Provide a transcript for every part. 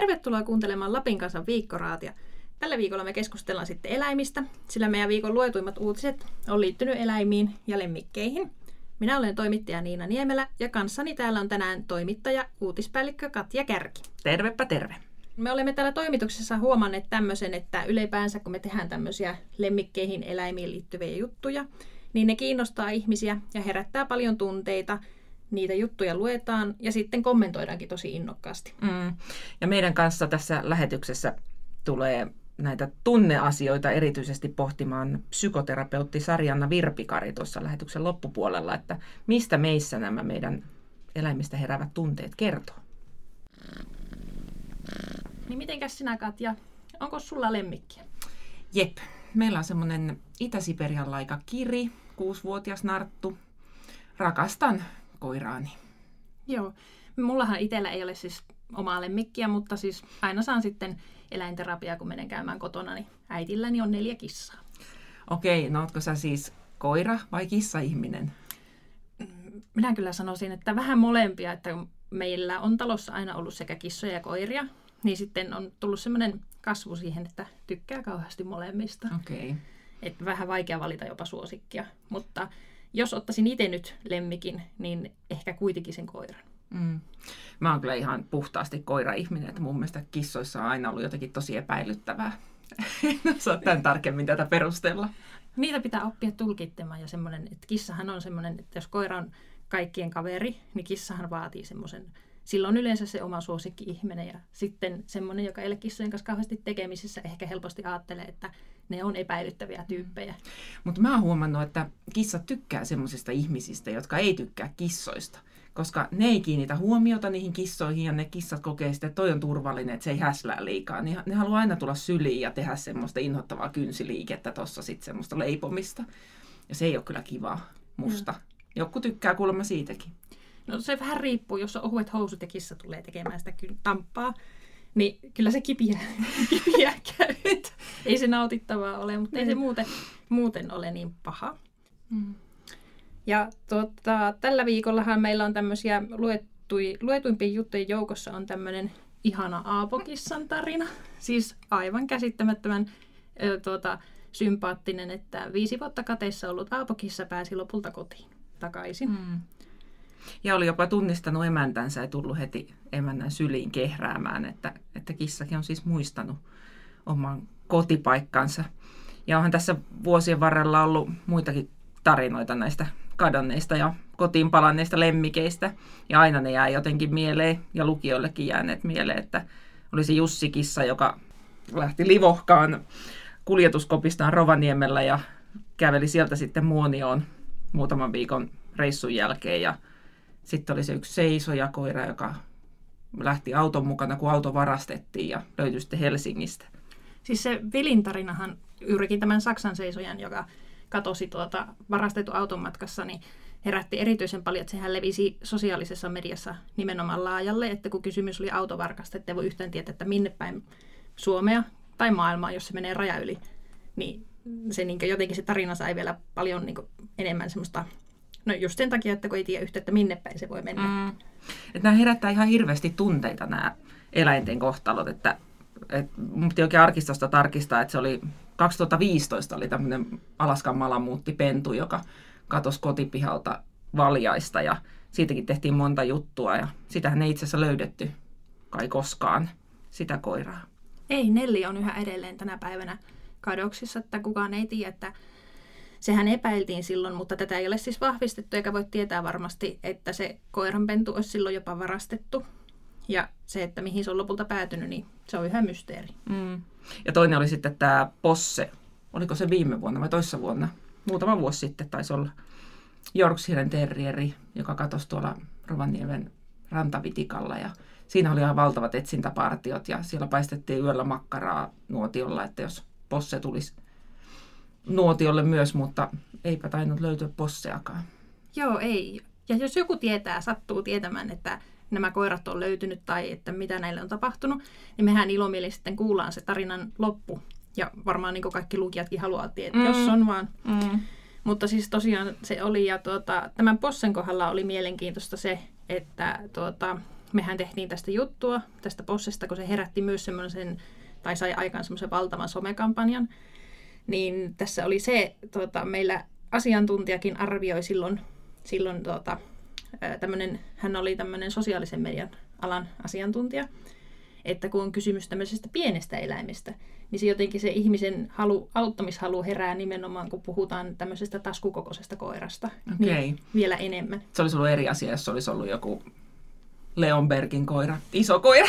Tervetuloa kuuntelemaan Lapin kanssa viikkoraatia. Tällä viikolla me keskustellaan sitten eläimistä, sillä meidän viikon luetuimmat uutiset on liittynyt eläimiin ja lemmikkeihin. Minä olen toimittaja Niina Niemelä ja kanssani täällä on tänään toimittaja, uutispäällikkö Katja Kärki. Tervepä terve. Me olemme täällä toimituksessa huomanneet tämmöisen, että ylipäänsä kun me tehdään tämmöisiä lemmikkeihin, eläimiin liittyviä juttuja, niin ne kiinnostaa ihmisiä ja herättää paljon tunteita. Niitä juttuja luetaan ja sitten kommentoidaankin tosi innokkaasti. Mm. Ja meidän kanssa tässä lähetyksessä tulee näitä tunneasioita erityisesti pohtimaan psykoterapeutti Sarjanna Virpikari tuossa lähetyksen loppupuolella, että mistä meissä nämä meidän eläimistä heräävät tunteet kertoo. Niin mitenkäs sinä Katja, onko sulla lemmikkiä? Jep, meillä on semmoinen Itä-Siperian laika Kiri, kuusivuotias narttu. Rakastan koiraani. Joo, mullahan itsellä ei ole siis omaa lemmikkiä, mutta siis aina saan sitten eläinterapiaa, kun menen käymään kotona, niin äitilläni on neljä kissaa. Okei, no ootko sä siis koira vai kissa-ihminen? Minä kyllä sanoisin, että vähän molempia, että meillä on talossa aina ollut sekä kissoja ja koiria, niin sitten on tullut semmoinen kasvu siihen, että tykkää kauheasti molemmista. Okei. Että vähän vaikea valita jopa suosikkia. Mutta jos ottaisin itse nyt lemmikin, niin ehkä kuitenkin sen koiran. Mm. Mä oon kyllä ihan puhtaasti koira-ihminen, että mun mielestä kissoissa on aina ollut jotenkin tosi epäilyttävää. En osaa tämän tarkemmin tätä perustella. Niitä pitää oppia tulkittamaan ja semmoinen, että kissahan on semmoinen, että jos koira on kaikkien kaveri, niin kissahan vaatii semmoisen, silloin yleensä se oma suosikki-ihminen ja sitten semmoinen, joka ei ole kissojen kanssa kauheasti tekemisissä, ehkä helposti ajattelee, että ne on epäilyttäviä tyyppejä. Mutta mä oon huomannut, että kissat tykkää semmoisista ihmisistä, jotka ei tykkää kissoista. Koska ne ei kiinnitä huomiota niihin kissoihin ja ne kissat kokee sitten, että toi on turvallinen, että se ei häslää liikaa. Niin ne haluaa aina tulla syliin ja tehdä semmoista inhottavaa kynsiliikettä tuossa sitten semmoista leipomista. Ja se ei ole kyllä kivaa musta. Mm. Joku tykkää kuulemma siitäkin. No se vähän riippuu, jos on ohuet housut ja kissa tulee tekemään sitä tamppaa, niin kyllä se kipiä, kipiä käy. ei se nautittavaa ole, mutta ei se muuten, muuten ole niin paha. Mm. Ja tuota, tällä viikollahan meillä on tämmöisiä luettui, luetuimpien juttujen joukossa on tämmöinen ihana Aapokissan tarina. Siis aivan käsittämättömän ö, tuota, sympaattinen, että viisi vuotta kateissa ollut Aapokissa pääsi lopulta kotiin takaisin. Mm. Ja oli jopa tunnistanut emäntänsä ja tullut heti emännän syliin kehräämään, että, että kissakin on siis muistanut oman kotipaikkansa. Ja onhan tässä vuosien varrella ollut muitakin tarinoita näistä kadonneista ja kotiin palanneista lemmikeistä. Ja aina ne jää jotenkin mieleen ja lukijoillekin jääneet mieleen, että oli se Jussi Kissa, joka lähti livohkaan kuljetuskopistaan Rovaniemellä ja käveli sieltä sitten Muonioon muutaman viikon reissun jälkeen. Ja sitten oli se yksi seisoja koira, joka lähti auton mukana, kun auto varastettiin ja löytyi sitten Helsingistä. Siis se Vilin tarinahan juurikin tämän Saksan seisojan, joka katosi tuota varastettu auton matkassa, niin herätti erityisen paljon, että sehän levisi sosiaalisessa mediassa nimenomaan laajalle, että kun kysymys oli autovarkasta, että voi yhtään tietää, että minne päin Suomea tai maailmaa, jos se menee raja yli, niin se niin jotenkin se tarina sai vielä paljon niin enemmän semmoista, no just sen takia, että kun ei tiedä yhtä, että minne päin se voi mennä. Mm. Että nämä herättää ihan hirveästi tunteita nämä eläinten kohtalot, että et, mun piti oikein arkistosta tarkistaa, että se oli 2015 oli tämmöinen Alaskan pentu, joka katosi kotipihalta valjaista ja siitäkin tehtiin monta juttua ja sitähän ei itse asiassa löydetty kai koskaan, sitä koiraa. Ei, Nelli on yhä edelleen tänä päivänä kadoksissa, että kukaan ei tiedä, että sehän epäiltiin silloin, mutta tätä ei ole siis vahvistettu eikä voi tietää varmasti, että se koiranpentu olisi silloin jopa varastettu. Ja se, että mihin se on lopulta päätynyt, niin se on yhä mysteeri. Mm. Ja toinen oli sitten tämä Posse. Oliko se viime vuonna vai toissa vuonna? Muutama vuosi sitten taisi olla. Yorkshiren terrieri, joka katosi tuolla Rovaniemen rantavitikalla. Ja siinä oli ihan valtavat etsintäpartiot ja siellä paistettiin yöllä makkaraa nuotiolla, että jos Posse tulisi nuotiolle myös, mutta eipä tainnut löytyä Posseakaan. Joo, ei. Ja jos joku tietää, sattuu tietämään, että nämä koirat on löytynyt tai että mitä näille on tapahtunut, niin mehän ilomielisesti sitten kuullaan se tarinan loppu. Ja varmaan niin kaikki lukijatkin haluaa tietää, mm. jos on vaan. Mm. Mutta siis tosiaan se oli, ja tuota, tämän Possen kohdalla oli mielenkiintoista se, että tuota, mehän tehtiin tästä juttua, tästä possesta, kun se herätti myös semmoisen, tai sai aikaan semmoisen valtavan somekampanjan, niin tässä oli se, tuota, meillä asiantuntijakin arvioi silloin, silloin tuota, tämmönen, hän oli tämmöinen sosiaalisen median alan asiantuntija, että kun on kysymys tämmöisestä pienestä eläimestä, niin se jotenkin se ihmisen halu, auttamishalu herää nimenomaan, kun puhutaan tämmöisestä taskukokoisesta koirasta. Okay. Niin vielä enemmän. Se olisi ollut eri asia, jos olisi ollut joku Leonbergin koira, iso koira.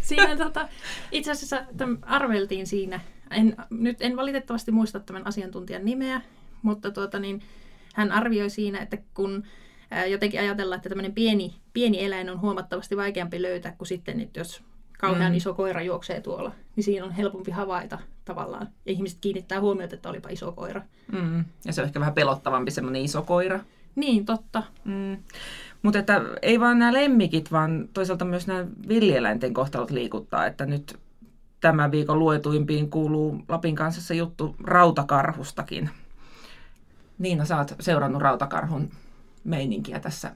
Siinä tota, itse asiassa arveltiin siinä, en, nyt en valitettavasti muista tämän asiantuntijan nimeä, mutta tuota, niin, hän arvioi siinä, että kun ää, jotenkin ajatellaan, että tämmöinen pieni, pieni eläin on huomattavasti vaikeampi löytää kuin sitten, että jos kauhean mm. iso koira juoksee tuolla, niin siinä on helpompi havaita tavallaan. Ja ihmiset kiinnittää huomiota, että olipa iso koira. Mm. Ja se on ehkä vähän pelottavampi semmoinen iso koira. Niin, totta. Mm. Mutta että ei vaan nämä lemmikit, vaan toisaalta myös nämä villieläinten kohtalot liikuttaa. Että nyt tämän viikon luetuimpiin kuuluu Lapin kanssa juttu rautakarhustakin. Niina, sä oot seurannut rautakarhun meininkiä tässä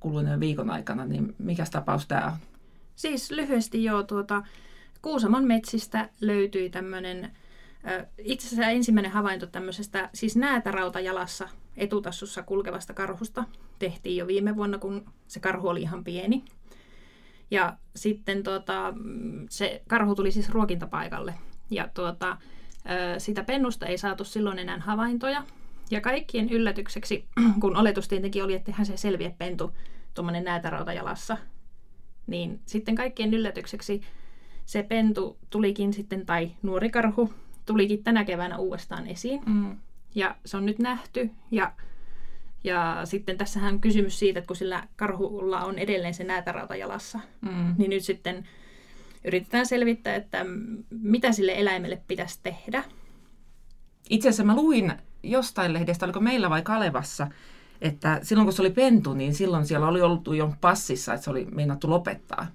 kuluneen viikon aikana, niin mikä tapaus tämä on? Siis lyhyesti jo tuota, Kuusamon metsistä löytyi tämmöinen, itse asiassa ensimmäinen havainto tämmöisestä, siis näätärauta jalassa etutassussa kulkevasta karhusta tehtiin jo viime vuonna, kun se karhu oli ihan pieni. Ja sitten tuota, se karhu tuli siis ruokintapaikalle. Ja tuota, sitä pennusta ei saatu silloin enää havaintoja. Ja kaikkien yllätykseksi, kun oletus tietenkin oli, että se selviä pentu tuommoinen näätärauta jalassa, niin sitten kaikkien yllätykseksi se pentu tulikin sitten, tai nuori karhu tulikin tänä keväänä uudestaan esiin. Mm. Ja se on nyt nähty. Ja, ja sitten tässähän on kysymys siitä, että kun sillä karhulla on edelleen se näätärauta jalassa, mm. niin nyt sitten yritetään selvittää, että mitä sille eläimelle pitäisi tehdä. Itse asiassa mä luin jostain lehdestä, oliko meillä vai Kalevassa, että silloin kun se oli pentu, niin silloin siellä oli ollut jo passissa, että se oli meinattu lopettaa.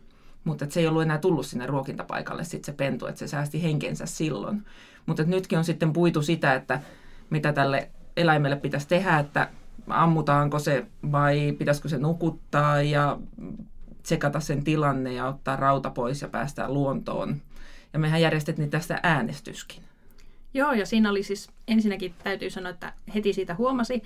Mutta se ei ollut enää tullut sinne ruokintapaikalle sitten se pentu, että se säästi henkensä silloin. Mutta nytkin on sitten puitu sitä, että mitä tälle eläimelle pitäisi tehdä, että ammutaanko se vai pitäisikö se nukuttaa ja tsekata sen tilanne ja ottaa rauta pois ja päästään luontoon. Ja mehän järjestettiin tästä äänestyskin. Joo, ja siinä oli siis ensinnäkin täytyy sanoa, että heti siitä huomasi,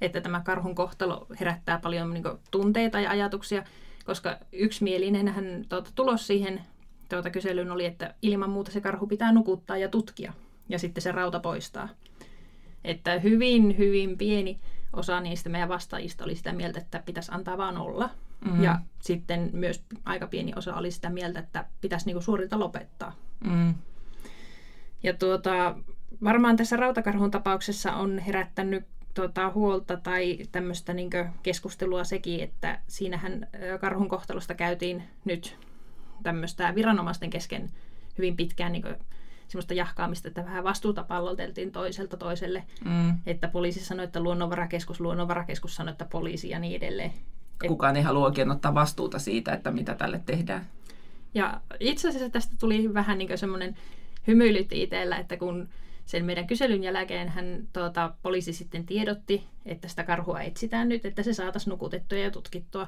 että tämä karhun kohtalo herättää paljon niin kuin, tunteita ja ajatuksia, koska yksimielinen hän tuota, tulos siihen tuota, kyselyyn oli, että ilman muuta se karhu pitää nukuttaa ja tutkia, ja sitten se rauta poistaa. Että hyvin, hyvin pieni osa niistä meidän vastaajista oli sitä mieltä, että pitäisi antaa vaan olla. Mm. Ja sitten myös aika pieni osa oli sitä mieltä, että pitäisi niinku suorilta lopettaa. Mm. Ja tuota, varmaan tässä rautakarhun tapauksessa on herättänyt tuota, huolta tai tämmöistä niin keskustelua sekin, että siinähän karhun kohtalosta käytiin nyt tämmöistä viranomaisten kesken hyvin pitkään niin semmoista jahkaamista, että vähän vastuuta palloteltiin toiselta toiselle. Mm. Että poliisi sanoi, että luonnonvarakeskus, luonnonvarakeskus sanoi, että poliisi ja niin edelleen. Kukaan ei halua oikein ottaa vastuuta siitä, että mitä tälle tehdään. Ja itse asiassa tästä tuli vähän niin semmoinen hymyilytti itsellä, että kun sen meidän kyselyn jälkeen hän, tuota, poliisi sitten tiedotti, että sitä karhua etsitään nyt, että se saataisiin nukutettua ja tutkittua.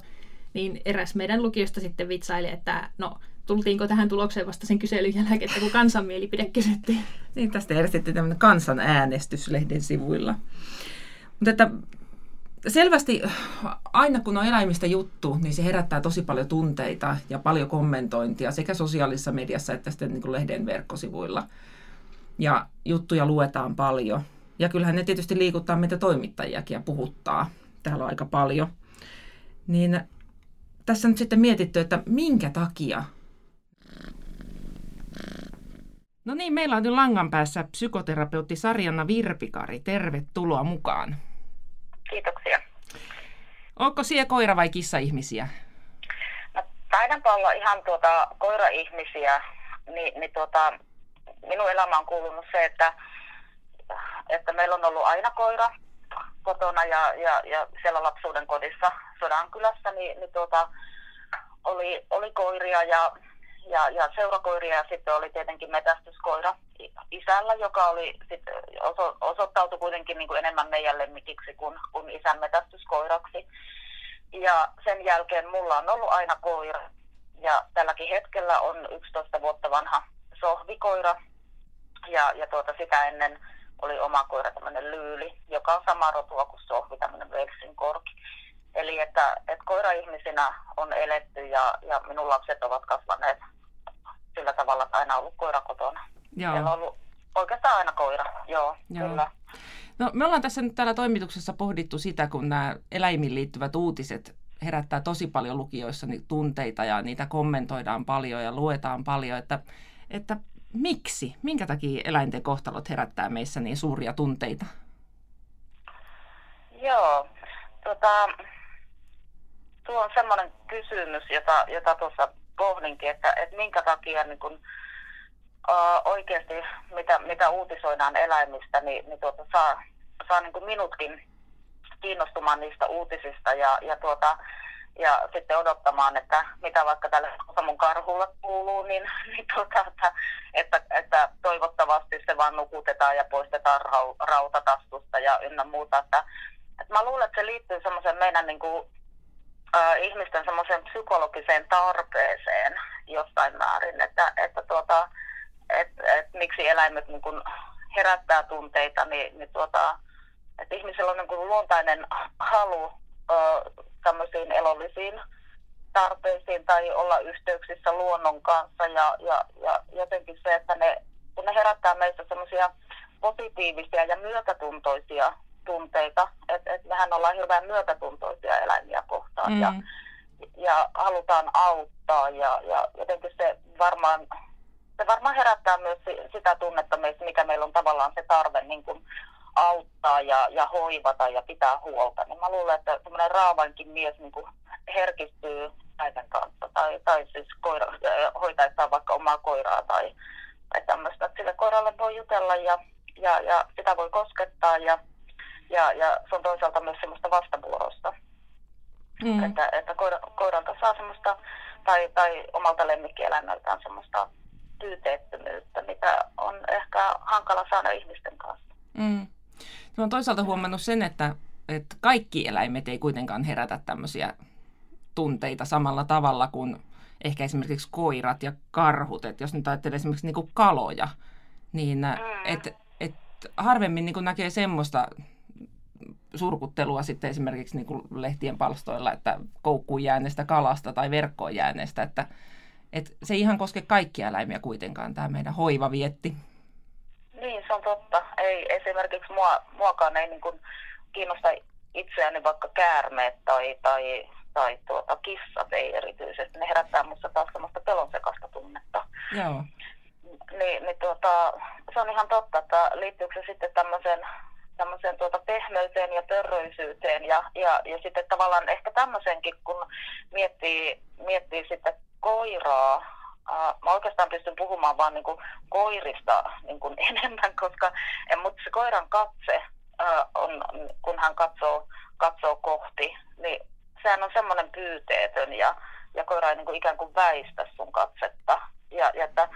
Niin eräs meidän lukiosta sitten vitsaili, että no tultiinko tähän tulokseen vasta sen kyselyn jälkeen, että kun kansan mielipide kysyttiin. Niin, tästä järjestettiin tämmöinen kansanäänestys lehden sivuilla. Mutta että selvästi aina kun on eläimistä juttu, niin se herättää tosi paljon tunteita ja paljon kommentointia sekä sosiaalisessa mediassa että sitten niin kuin lehden verkkosivuilla. Ja juttuja luetaan paljon. Ja kyllähän ne tietysti liikuttaa meitä toimittajiakin ja puhuttaa. Täällä on aika paljon. Niin tässä nyt sitten mietitty, että minkä takia No niin, meillä on nyt langan päässä psykoterapeutti Sarjanna Virpikari. Tervetuloa mukaan. Kiitoksia. Onko siellä koira- vai kissa-ihmisiä? No, taidanpa olla ihan tuota, koira-ihmisiä. Ni, niin tuota, minun elämä on kuulunut se, että, että meillä on ollut aina koira kotona ja, ja, ja siellä lapsuuden kodissa Sodankylässä, niin, niin tuota, oli, oli koiria ja ja, ja seurakoiria ja sitten oli tietenkin metästyskoira isällä, joka oli sit oso, osoittautui kuitenkin niin kuin enemmän meidän lemmikiksi kuin, kuin isän metästyskoiraksi. Ja sen jälkeen mulla on ollut aina koira. Ja tälläkin hetkellä on 11 vuotta vanha sohvikoira. Ja, ja tuota, sitä ennen oli oma koira, tämmöinen lyyli, joka on sama rotua kuin sohvi, tämmöinen Velsin korki. Eli että, että koira-ihmisinä on eletty ja, ja minun lapset ovat kasvaneet sillä tavalla, että aina ollut koira kotona. Joo. Siellä on ollut oikeastaan aina koira, joo, joo. kyllä. No, me ollaan tässä nyt täällä toimituksessa pohdittu sitä, kun nämä eläimiin liittyvät uutiset herättää tosi paljon lukijoissa niin tunteita ja niitä kommentoidaan paljon ja luetaan paljon, että, että miksi, minkä takia eläinten kohtalot herättää meissä niin suuria tunteita? Joo, tota, tuo on semmoinen kysymys, jota, jota tuossa pohdinkin, että, että minkä takia niin kun, uh, oikeasti, mitä, mitä uutisoidaan eläimistä, niin, niin tuota, saa, saa niin minutkin kiinnostumaan niistä uutisista ja, ja, tuota, ja sitten odottamaan, että mitä vaikka tälle mun karhulla kuuluu, niin, niin tuota, että, että, että, toivottavasti se vaan nukutetaan ja poistetaan rautataskusta ja ynnä muuta. Että, että mä luulen, että se liittyy semmoisen meidän niin kuin, äh, ihmisten semmoiseen psykologiseen tarpeeseen jostain määrin, että, että tuota, et, et, miksi eläimet niin kun herättää tunteita, niin, niin tuota, että ihmisellä on niin kuin luontainen halu ö, tämmöisiin elollisiin tarpeisiin tai olla yhteyksissä luonnon kanssa ja, ja, ja jotenkin se, että ne, kun ne herättää meistä semmoisia positiivisia ja myötätuntoisia tunteita, että et mehän ollaan hirveän myötätuntoisia eläimiä kohtaan mm. ja, ja halutaan auttaa ja, ja jotenkin se varmaan, se varmaan herättää myös sitä tunnetta meistä, mikä meillä on tavallaan se tarve niin kuin auttaa ja, ja hoivata ja pitää huolta. Niin mä luulen, että semmoinen raavainkin mies niin kuin herkistyy näiden kanssa tai, tai siis koira, hoitaessaan vaikka omaa koiraa tai, tai tämmöistä. Että sille koiralle voi jutella ja, ja, ja sitä voi koskettaa ja ja, ja se on toisaalta myös semmoista vastavuorosta. Mm. Että, että koira, koiralta saa semmoista, tai, tai omalta lemmikkieläimeltään semmoista tyyteettömyyttä, mitä on ehkä hankala saada ihmisten kanssa. Mm. Mä oon toisaalta huomannut sen, että, että kaikki eläimet ei kuitenkaan herätä tämmöisiä tunteita samalla tavalla kuin ehkä esimerkiksi koirat ja karhut. Et jos nyt ajattelee esimerkiksi niin kaloja, niin mm. et, et harvemmin niin näkee semmoista surkuttelua sitten esimerkiksi niin kuin lehtien palstoilla, että koukkuun jääneestä kalasta tai verkkoon jääneestä, että, että se ei ihan koske kaikkia eläimiä kuitenkaan, tämä meidän hoivavietti. Niin, se on totta. Ei, esimerkiksi mua, muakaan ei niin kuin kiinnosta itseäni vaikka käärmeet tai, tai, tai tuota, kissat ei erityisesti. Ne herättää minusta taas sellaista pelonsekasta tunnetta. Joo. Niin, niin tuota, se on ihan totta, että liittyykö se sitten tämmöiseen tämmöiseen tuota pehmeyteen ja törröisyyteen ja, ja, ja sitten tavallaan ehkä tämmöisenkin, kun miettii, miettii sitten koiraa, mä oikeastaan pystyn puhumaan vaan niin kuin koirista niin kuin enemmän, koska mutta se koiran katse, on, kun hän katsoo, katsoo kohti, niin sehän on semmoinen pyyteetön ja, ja koira ei niin kuin ikään kuin väistä sun katsetta. Ja, ja että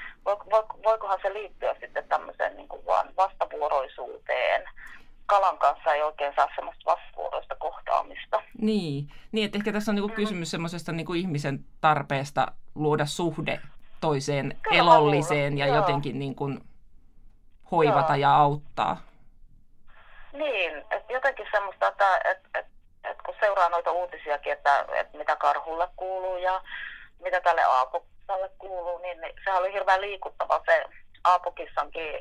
voikohan se liittyä sitten tämmöiseen niin kuin vaan vastavuoroisuuteen kalan kanssa ei oikein saa semmoista vastuullista kohtaamista. Niin, niin että ehkä tässä on niinku mm. kysymys semmoisesta niinku ihmisen tarpeesta luoda suhde toiseen Kyllä elolliseen ja Joo. jotenkin niinku hoivata Joo. ja auttaa. Niin, että jotenkin semmoista, että et, et, et kun seuraa noita uutisiakin, että et mitä karhulle kuuluu ja mitä tälle aapokalle kuuluu, niin, niin se oli hirveän liikuttava se aapokissankin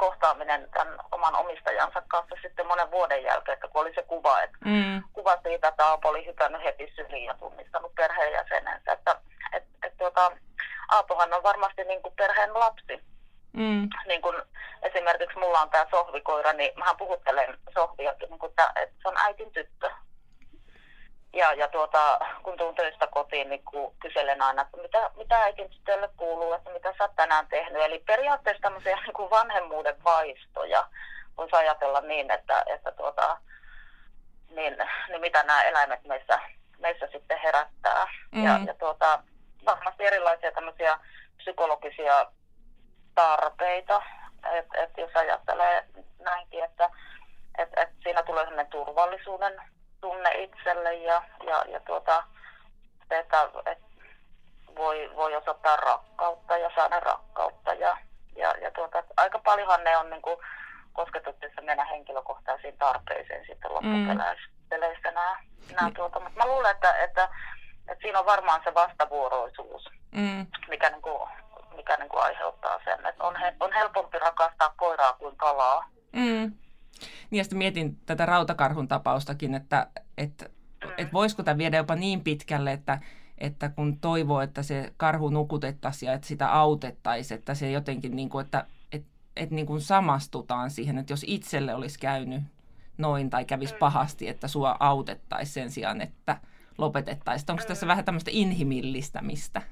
kohtaaminen tämän oman omistajansa kanssa sitten monen vuoden jälkeen, että kun oli se kuva, että mm. kuva siitä, että Aapo oli hypännyt heti syliin ja tunnistanut perheenjäsenensä. Että, et, et, tuota, Aapohan on varmasti niin kuin perheen lapsi. Mm. Niin kuin esimerkiksi mulla on tämä sohvikoira, niin mä puhuttelen sohviakin, niin että se on äitin tyttö. Ja, ja tuota, kun tuun töistä kotiin, niin kun kyselen aina, että mitä, mitä äitin tytölle kuuluu, että mitä sä oot tänään tehnyt. Eli periaatteessa tämmöisiä niin kuin vanhemmuuden vaistoja voisi ajatella niin, että, että tuota, niin, niin mitä nämä eläimet meissä, meissä sitten herättää. Mm. Ja, ja tuota, varmasti erilaisia tämmöisiä psykologisia tarpeita. Että et jos ajattelee näinkin, että et, et siinä tulee sellainen turvallisuuden tunne itselle ja, ja, ja tuota, se, että, että voi, voi osoittaa rakkautta ja saada rakkautta. Ja, ja, ja tuota, aika paljonhan ne on niin kuin, kosketuksessa meidän henkilökohtaisiin tarpeisiin sitten loppupeleissä mm. nämä, nämä mm. tuota. Mutta mä luulen, että, että, että siinä on varmaan se vastavuoroisuus, mm. mikä, niin kuin, mikä niin kuin aiheuttaa sen. Että on, he, on helpompi rakastaa koiraa kuin kalaa. Mm. Niin ja sitten mietin tätä rautakarhun tapaustakin, että, että, mm. että voisiko tämä viedä jopa niin pitkälle, että, että kun toivoo, että se karhu nukutettaisiin ja että sitä autettaisiin, että se jotenkin, niin kuin, että, että, että niin kuin samastutaan siihen, että jos itselle olisi käynyt noin tai kävisi mm. pahasti, että sua autettaisiin sen sijaan, että lopetettaisiin. Onko tässä mm. vähän tämmöistä inhimillistämistä?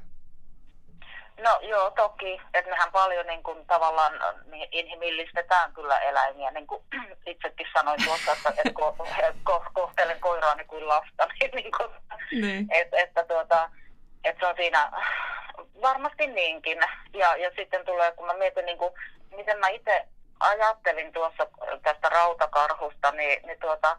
No joo, toki. Että mehän paljon niin kuin, tavallaan niin inhimillistetään kyllä eläimiä. Niin kuin itsekin sanoin tuossa, että, että ko, ko, kohtelen koiraani kuin lasta. Niin, niin kuin, niin. Et, että, tuota, että se on siinä varmasti niinkin. Ja, ja sitten tulee, kun mä mietin, niin kuin, miten mä itse ajattelin tuossa tästä rautakarhusta, niin, niin tuota,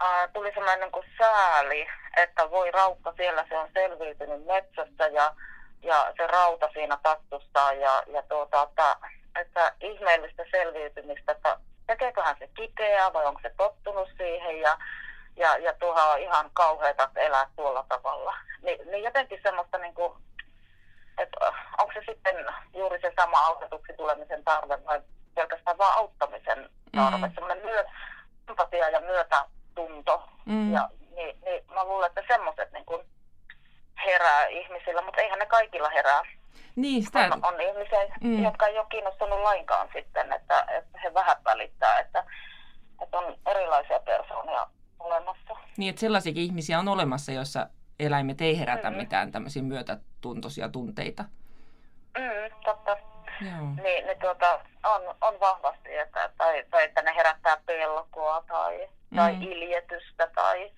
ää, tuli sellainen niin kuin sääli, että voi raukka siellä, se on selviytynyt metsässä ja ja se rauta siinä tassussaan ja, ja tuota, että, että ihmeellistä selviytymistä, että tekeeköhän se kipeää vai onko se tottunut siihen ja, ja, ja tuohan on ihan kauheata elää tuolla tavalla. Ni, niin jotenkin semmoista niin kuin, että onko se sitten juuri se sama autetuksi tulemisen tarve vai pelkästään vaan auttamisen tarve, mm. semmoinen myö, sympatia ja myötätunto. Mm. Ja, niin, niin mä luulen, että semmoiset niin kuin, herää ihmisillä, mutta eihän ne kaikilla herää. Niin, sitä... on, on ihmisiä, mm. jotka ei ole kiinnostunut lainkaan sitten, että, että he vähän välittää, että, että on erilaisia persoonia olemassa. Niin, että sellaisiakin ihmisiä on olemassa, joissa eläimet ei herätä mm. mitään tämmöisiä myötätuntoisia tunteita. Mm, totta. Joo. Niin, niin tuota, on, on vahvasti, että, tai, tai että ne herättää pelkoa tai, mm. tai iljetystä tai,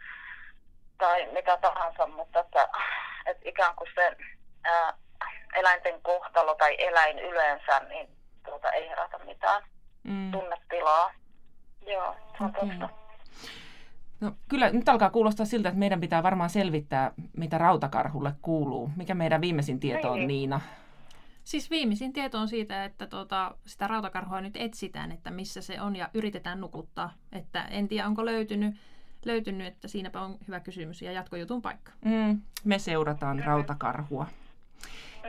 tai mitä tahansa, mutta että, että ikään kuin se ää, eläinten kohtalo tai eläin yleensä, niin tuota, ei herätä mitään mm. tunnetilaa. Joo, se on okay. tosta. No, kyllä nyt alkaa kuulostaa siltä, että meidän pitää varmaan selvittää, mitä rautakarhulle kuuluu. Mikä meidän viimeisin tieto on, niin. Niina? Siis viimeisin tieto on siitä, että tuota, sitä rautakarhua nyt etsitään, että missä se on ja yritetään nukuttaa. Että en tiedä, onko löytynyt löytynyt, että siinäpä on hyvä kysymys ja jatkojutun paikka. Mm, me seurataan rautakarhua.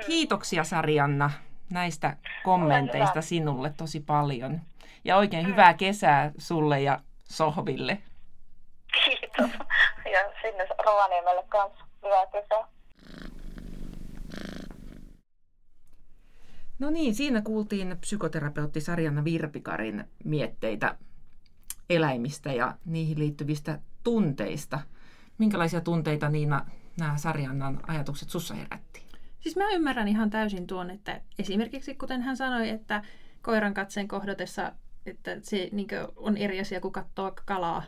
Kiitoksia Sarjanna näistä kommenteista sinulle tosi paljon. Ja oikein hyvää kesää sulle ja Sohville. Kiitos. Ja sinne Rovaniemelle kanssa hyvää kesää. No niin, siinä kuultiin psykoterapeutti Sarjanna Virpikarin mietteitä eläimistä ja niihin liittyvistä tunteista. Minkälaisia tunteita Niina nämä Sarjannan ajatukset sussa herätti? Siis mä ymmärrän ihan täysin tuon, että esimerkiksi kuten hän sanoi, että koiran katseen kohdatessa, että se niin on eri asia kuin katsoa kalaa.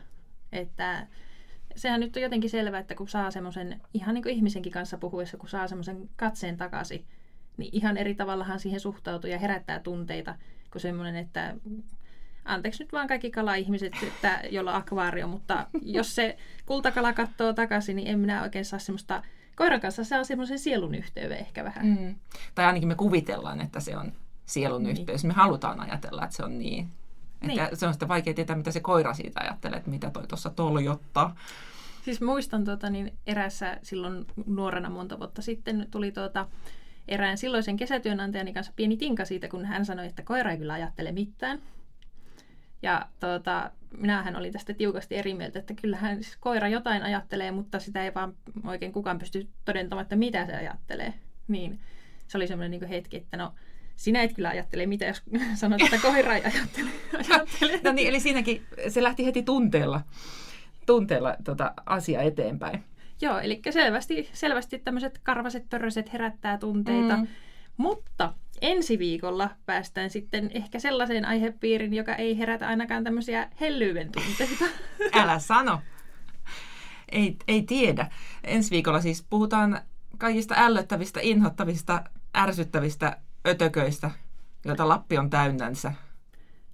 Että sehän nyt on jotenkin selvää, että kun saa semmoisen, ihan niin kuin ihmisenkin kanssa puhuessa, kun saa semmoisen katseen takaisin, niin ihan eri tavallahan siihen suhtautuu ja herättää tunteita kuin semmoinen, että anteeksi nyt vaan kaikki kala-ihmiset, että, jolla on akvaario, mutta jos se kultakala katsoo takaisin, niin en minä oikein saa semmoista, koiran kanssa saa semmoisen sielun yhteyden ehkä vähän. Mm. Tai ainakin me kuvitellaan, että se on sielun niin. yhteys. Me halutaan ajatella, että se on niin. Että niin. Se on sitten vaikea tietää, mitä se koira siitä ajattelee, että mitä toi tuossa toljottaa. Siis muistan tuota, niin erässä silloin nuorena monta vuotta sitten tuli tuota, erään silloisen kesätyönantajani kanssa pieni tinka siitä, kun hän sanoi, että koira ei kyllä ajattele mitään. Ja tuota, minähän olin tästä tiukasti eri mieltä, että kyllähän siis koira jotain ajattelee, mutta sitä ei vaan oikein kukaan pysty todentamaan, että mitä se ajattelee. Niin se oli semmoinen niin hetki, että no sinä et kyllä ajattele mitä, jos sanot, että koira ei ajattele. ajattele. no niin, eli siinäkin se lähti heti tunteella, tunteella tota, asia eteenpäin. Joo, eli selvästi, selvästi tämmöiset karvaset pörröset herättää tunteita. Mm. Mutta ensi viikolla päästään sitten ehkä sellaiseen aihepiirin, joka ei herätä ainakaan tämmöisiä hellyyden tunteita. Älä sano. Ei, ei tiedä. Ensi viikolla siis puhutaan kaikista ällöttävistä, inhottavista, ärsyttävistä ötököistä, joita Lappi on täynnänsä.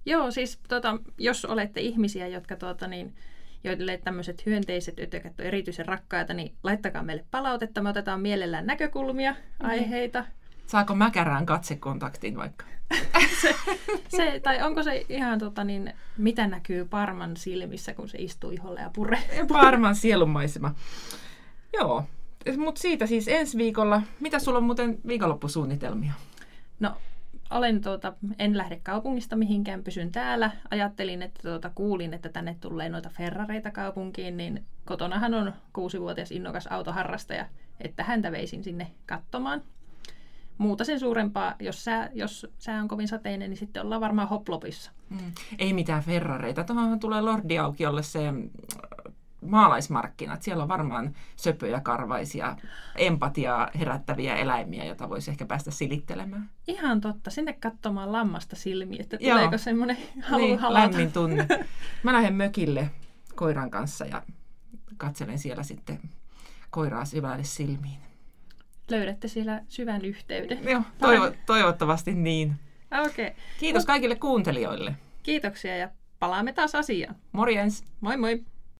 Joo, siis tota, jos olette ihmisiä, jotka tuota, niin, joille tämmöiset hyönteiset ötökät on erityisen rakkaita, niin laittakaa meille palautetta. Me otetaan mielellään näkökulmia, aiheita. Saako mäkärään katsekontaktin vaikka? se, se, tai onko se ihan tota niin, mitä näkyy Parman silmissä, kun se istuu iholle ja purre? Parman sielunmaisema. Joo, mutta siitä siis ensi viikolla. Mitä sulla on muuten viikonloppusuunnitelmia? No, olen tuota, en lähde kaupungista mihinkään, pysyn täällä. Ajattelin, että tuota, kuulin, että tänne tulee noita Ferrareita kaupunkiin, niin kotonahan on kuusivuotias innokas autoharrastaja, että häntä veisin sinne katsomaan muuta sen suurempaa, jos sää, jos sää on kovin sateinen, niin sitten ollaan varmaan hoplopissa. Mm. Ei mitään Ferrareita. Tuohon tulee Lordiaukiolle se mm, maalaismarkkinat. Siellä on varmaan söpöjä, karvaisia, empatiaa herättäviä eläimiä, joita voisi ehkä päästä silittelemään. Ihan totta. Sinne katsomaan lammasta silmiä, että Joo. tuleeko semmoinen halu niin, halata. lämmin tunne. Mä lähden mökille koiran kanssa ja katselen siellä sitten koiraa syvälle silmiin löydätte siellä syvän yhteyden. Joo, toivo, toivottavasti niin. Okei. Okay. Kiitos kaikille kuuntelijoille. Kiitoksia ja palaamme taas asiaan. Morjens. Moi moi.